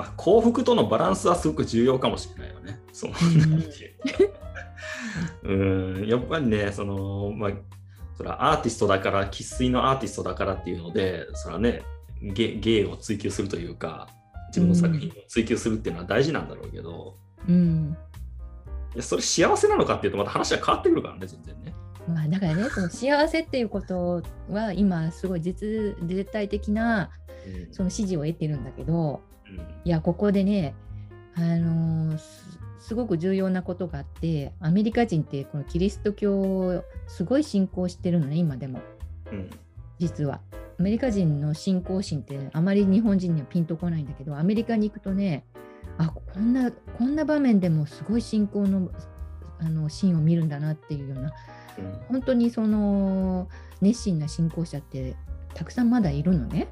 まあ、幸福とのバランスはすごく重要かもしれないよね。そのう。ん。やっぱりね、その、まあ、それはアーティストだから、生粋のアーティストだからっていうので、それはね、芸芸を追求するというか、自分の作品を追求するっていうのは大事なんだろうけど、うん、いやそれ幸せなのかっていうと、また話は変わってくるからね、全然ね。まあ、だからね、その幸せっていうことは今すごい絶絶対的なその支持を得てるんだけど、うん、いやここでね、あのー、すごく重要なことがあってアメリカ人ってこのキリスト教をすごい信仰してるのね今でも、うん、実は。アメリカ人の信仰心ってあまり日本人にはピンとこないんだけどアメリカに行くとねあこんなこんな場面でもすごい信仰のあのシーンを見るんだなっていうような、うん、本当にその熱心な信仰者ってたくさんまだいるのね。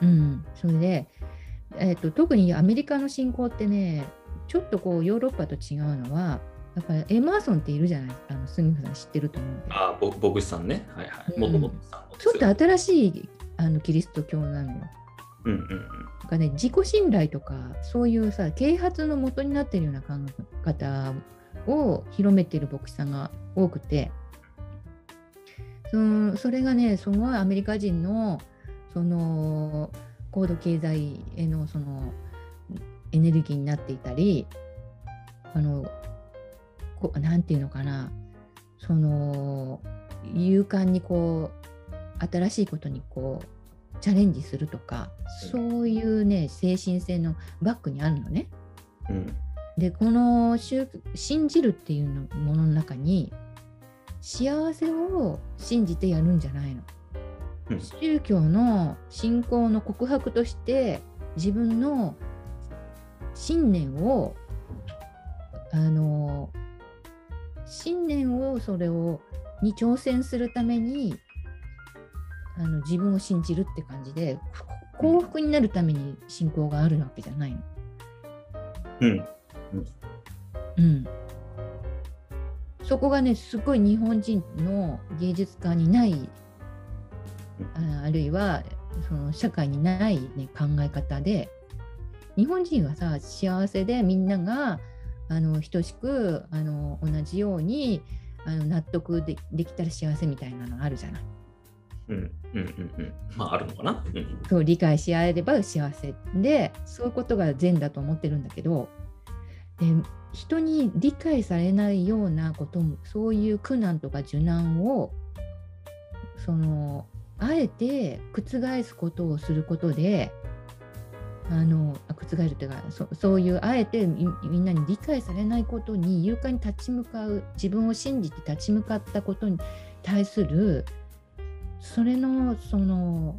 うん、うん、それで、えーと、特にアメリカの信仰ってねちょっとこうヨーロッパと違うのはやっぱりエマーソンっているじゃないあのスミフさん知ってると思うんで。ああ、牧師さんね。はいはい。もともとさんちょっと新しいあのキリスト教なのよ。うんうんうん。なんかね、自己信頼とか、そういうさ、啓発のもとになっているような考え方を広めている牧師さんが多くて、そのそれがね、すごいアメリカ人のその高度経済へのそのエネルギーになっていたり、あのこなんていうのかな、その勇敢にこう新しいことにこうチャレンジするとか、そういうね精神性のバックにあるのね。うん、でこの信じるっていうのものの中に幸せを信じてやるんじゃないの。うん、宗教の信仰の告白として自分の信念をあの信念をそれをに挑戦するためにあの自分を信じるって感じで幸福になるために信仰があるわけじゃないの。うん。うん。そこがねすごい日本人の芸術家にないああるいはその社会にない、ね、考え方で日本人はさ幸せでみんながあの等しくあの同じようにあの納得でできたら幸せみたいなのがあるじゃない。うんうんうんうん、まああるのかな、うん、そう理解し合えれば幸せでそういうことが善だと思ってるんだけどで人に理解されないようなこともそういう苦難とか受難をそのあえて覆すことをすることであの覆るというかそそういうあえてみんなに理解されないことに勇敢に立ち向かう自分を信じて立ち向かったことに対するそれのその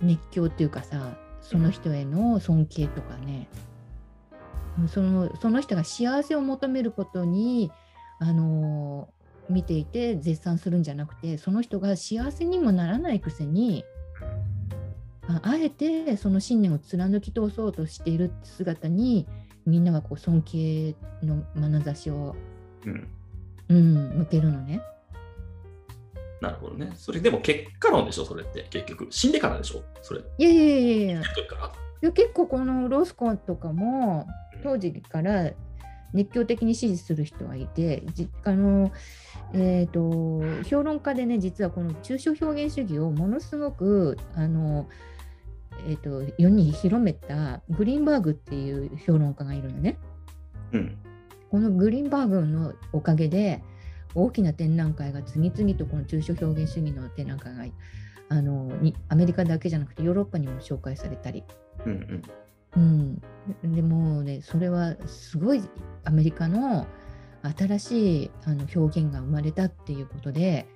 熱狂っていうかさその人への尊敬とかね。そのその人が幸せを求めることにあの見ていて絶賛するんじゃなくてその人が幸せにもならないくせにああえてその信念を貫き通そうとしている姿にみんながこう尊敬の眼差しを、うん、うん、向けるのね。なるほどね。それでも結果論でしょ、それって結局。死んでからでしょ、それ。いやいやいやいや。いや結構このロスコンとかも当時から熱狂的に支持する人はいて、あのえーと、評論家でね実はこの抽象表現主義をものすごくあの、えーと、世に広めたグリーンバーグっていう評論家がいるのね。うん、このグリーンバーグのおかげで大きな展覧会が次々とこの抽象表現主義の展覧会があのにアメリカだけじゃなくてヨーロッパにも紹介されたり。うん、うんうん、でもねそれはすごいアメリカの新しいあの表現が生まれたっていうことで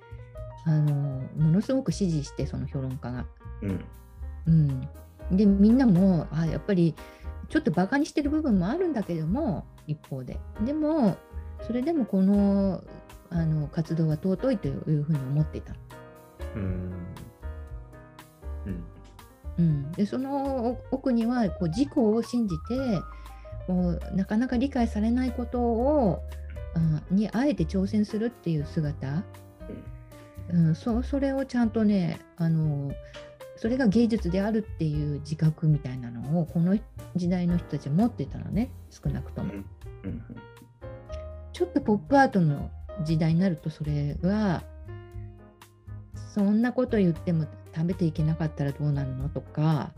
あのものすごく支持してその評論家が。うん。うん、でみんなもあやっぱりちょっとバカにしてる部分もあるんだけども一方で。でもそれでもこのあの活動は尊いというふうに思っていた。うんうんうん、でその奥にはこう自己を信じてもうなかなか理解されないことをにあえて挑戦するっていう姿、うん、そそれをちゃんとねあのそれが芸術であるっていう自覚みたいなのをこの時代の人たちは持ってたのね少なくとも。うん。うん。ちょっとポップアートの時代になるとそれはそんなこと言っても食べていけなかったらどうなるの？とか、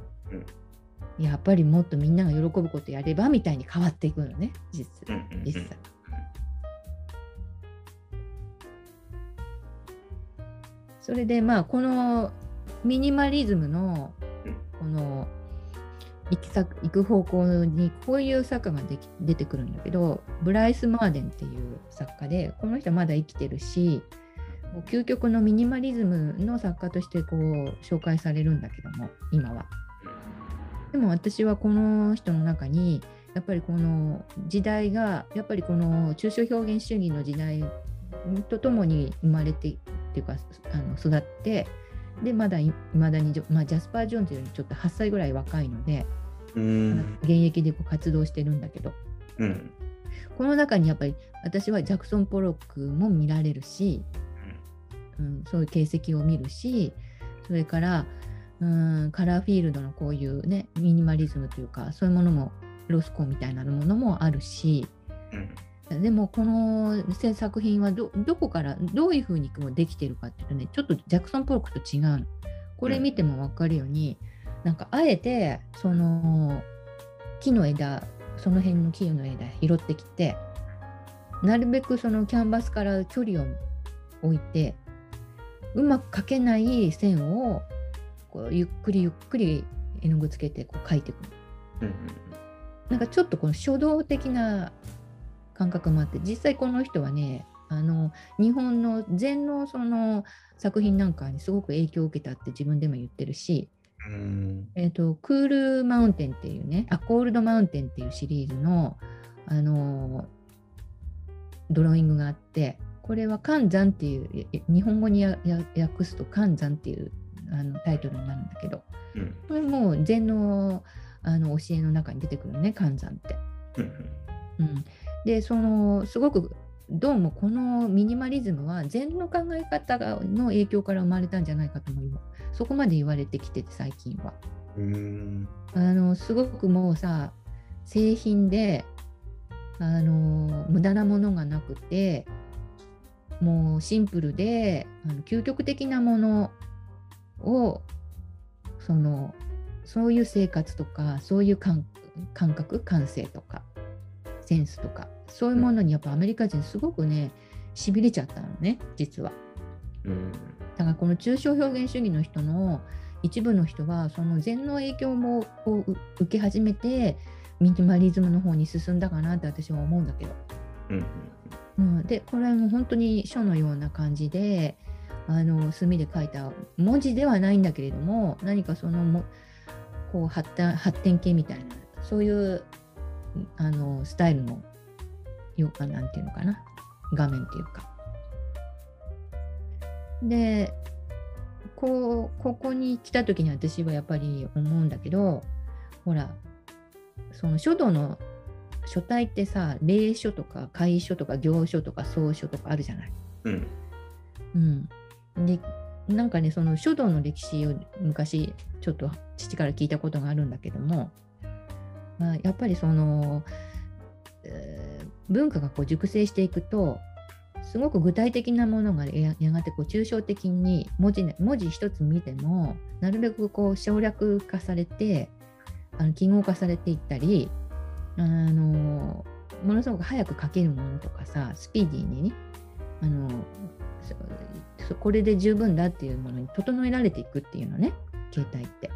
やっぱりもっとみんなが喜ぶことやればみたいに変わっていくのね実うんうんうん実際。それでまあこのミニマリズムのうん。この行き先行く方向にこういう作家ができ出てくるんだけどブライス・マーデンっていう作家でこの人はまだ生きてるしもう究極のミニマリズムの作家としてこう紹介されるんだけども今は。でも私はこの人の中にやっぱりこの時代がやっぱりこの抽象表現主義の時代とともに生まれてっていうかあの育ってでまだいまだにまあ、ジャスパー・ジョーンズよりちょっと8歳ぐらい若いので、うん。現役でこう活動してるんだけど。うん。この中にやっぱり私はジャクソン・ポロックも見られるし、うん、そういう形跡を見るしそれからうんカラーフィールドのこういうねミニマリズムというかそういうものもロスコみたいなものもあるしうんでもこの制作品はどどこからどういうふうにこうできてるかっていうとねちょっとジャクソン・ポロックと違うの。これ見ても分かるように、なんかあえてその木の枝その辺の木の枝拾ってきてなるべくそのキャンバスから距離を置いてうまく描けない線をこうゆっくりゆっくり絵の具つけてこう描いていくの。うん。なんかちょっとこの書道的な感覚もあって実際この人はねあの日本の禅のその作品なんかにすごく影響を受けたって自分でも言ってるし、うん。えー、とクールマウンテンっていうねあコールドマウンテンっていうシリーズのあのドローイングがあってこれは「寒山」っていうえ日本語に訳すと「寒山」っていうあのタイトルになるんだけどうん。これもう禅のあの教えの中に出てくるね寒山って。うんうん、でそのすごくどうもこのミニマリズムは禅の考え方がの影響から生まれたんじゃないかとも今そこまで言われてきてて最近は。うん。あのすごくもうさ製品であの無駄なものがなくてもうシンプルであの究極的なものをそのそういう生活とかそういう感感覚感性とかセンスとかそういうものにやっぱアメリカ人すごくねしびれちゃったのね実は。うん。だからこの抽象表現主義の人の一部の人はその禅の影響もこうう受け始めてミニマリズムの方に進んだかなって私は思うんだけど、うんうん、でこれはもう本当に書のような感じであの墨で書いた文字ではないんだけれども何かそのもこう発展発展系みたいなそういうあのスタイルのよあなんていうのかな画面っていうか。でこうここに来た時に私はやっぱり思うんだけどほらその書道の書体ってさ礼書とか楷書とか行書とか草書とかあるじゃない。うんうん、でなんかねその書道の歴史を昔ちょっと父から聞いたことがあるんだけども、まあ、やっぱりその、えー文化がこう熟成していくとすごく具体的なものがややがてこう抽象的に文字,、ね、文字一つ見てもなるべくこう省略化されてあの記号化されていったりあのものすごく早く書けるものとかさスピーディーにねあのこれで十分だっていうものに整えられていくっていうのね携帯って。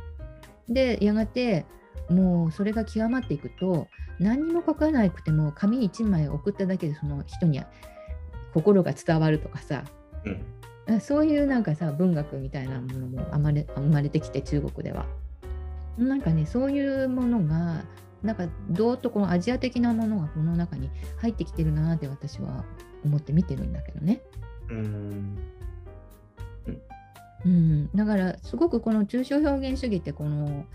でやがてもうそれが極まっていくと何にも書かなくても紙1枚送っただけでその人に心が伝わるとかさうんあそういうなんかさ文学みたいなものも生まれ生まれてきて中国では。なんかねそういうものがなんかどうとこのアジア的なものがこの中に入ってきてるなって私は思って見てるんだけどね。うん。うん、だからすごくこの抽象表現主義ってこの、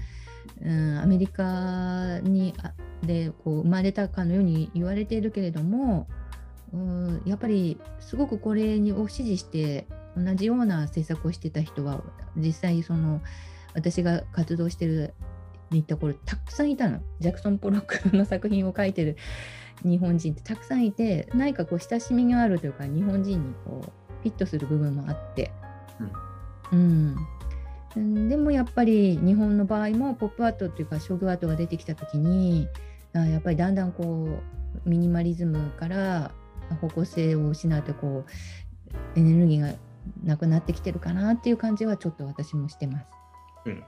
うん、アメリカにあでこう生まれたかのように言われているけれども、うん、やっぱりすごくこれにを支持して同じような政策をしてた人は実際その私が活動してるに行った頃たくさんいたの。ジャクソン・ポロックの作品を描いてる日本人ってたくさんいて何かこう親しみがあるというか日本人にこうフィットする部分もあって、うん、うん、でもやっぱり日本の場合もポップアートというか商業アートが出てきた時にやっぱりだんだんこうミニマリズムから方向性を失ってこうエネルギーがなくなってきてるかなっていう感じはちょっと私もしてます。うん。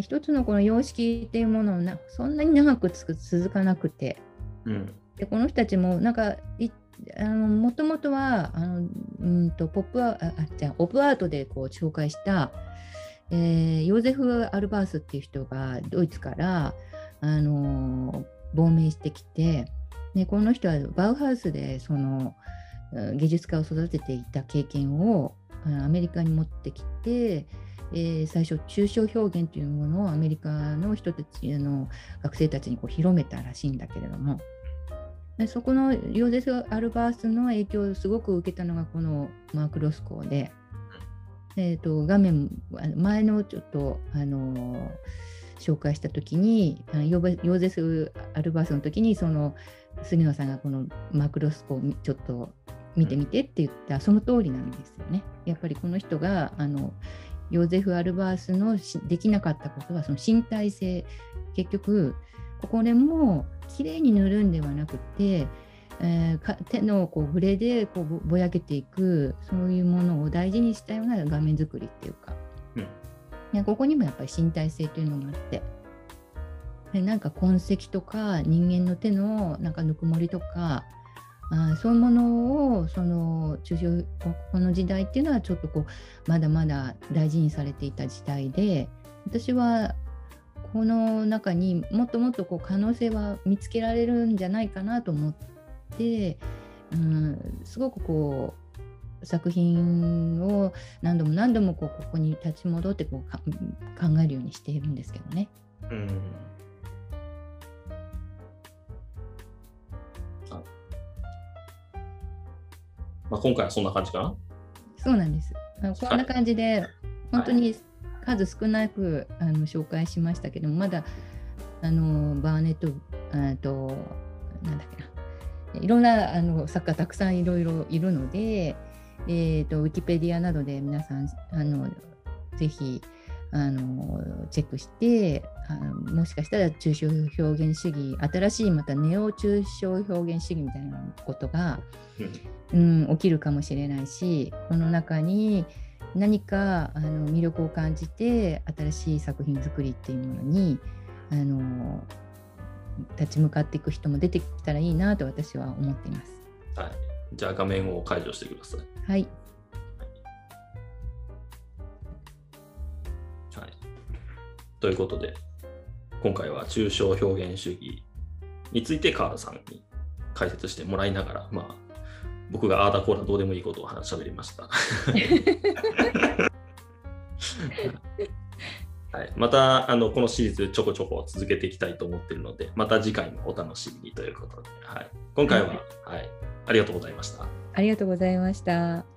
一つのこの様式っていうものをなそんなに長く続かなくて、うん、でこの人たちもなんかもともとはあのうんとポップアあじゃオプアートでこう紹介した、えー、ヨーゼフ・アルバースっていう人がドイツから、あの亡命してきて、ね、この人はバウハウスでその技術家を育てていた経験をアメリカに持ってきて、えー、最初抽象表現というものをアメリカの人たちの学生たちにこう広めたらしいんだけれどもそこのヨーゼフ・アルバースの影響をすごく受けたのがこのマーク・ロスコーで、えーと、画面前のちょっとあの紹介した時にヨーゼフ・アルバースの時にその杉野さんがこのマク・ロスコーをちょっと見てみてって言ったその通りなんですよね。やっぱりこの人があのヨーゼフ・アルバースのできなかったことはその身体性。結局これもきれいに塗るんではなくて、えー、手のこう触れでこうぼやけていくそういうものを大事にしたような画面作りっていうか、うん、ここにもやっぱり身体性というのがあって。でなんか痕跡とか人間の手のなんかぬくもりとかあそういうものをその中小この時代っていうのはちょっとこうまだまだ大事にされていた時代で私はこの中にもっともっとこう可能性は見つけられるんじゃないかなと思って、うん、すごくこう作品を何度も何度もこうここに立ち戻ってこう考えるようにしているんですけどね。うんまあ、今回はそんな感じかな？そうなんです。こんな感じで、本当に数少なくあの紹介しましたけども、まだあのバーネット、あと、なんだっけな、いろんなあの作家たくさんいろいろいるので、えーと、ウィキペディアなどで皆さん、あのぜひあのチェックしてあの、もしかしたら抽象表現主義、新しいまたネオ抽象表現主義みたいなことが、うん、起きるかもしれないし、この中に、何かあの魅力を感じて新しい作品作りっていうものにあの立ち向かっていく人も出てきたらいいなと私は思っています。はい、じゃあ画面を解除してください。はい。はい、ということで今回は抽象表現主義についてカールさんに解説してもらいながら、まあ、僕がああだこうだどうでもいいことを話しゃべりました。はい、またあのこのシリーズちょこちょこ続けていきたいと思っているので、また次回もお楽しみにということで、はい、今回は、はい、ありがとうございました。ありがとうございました。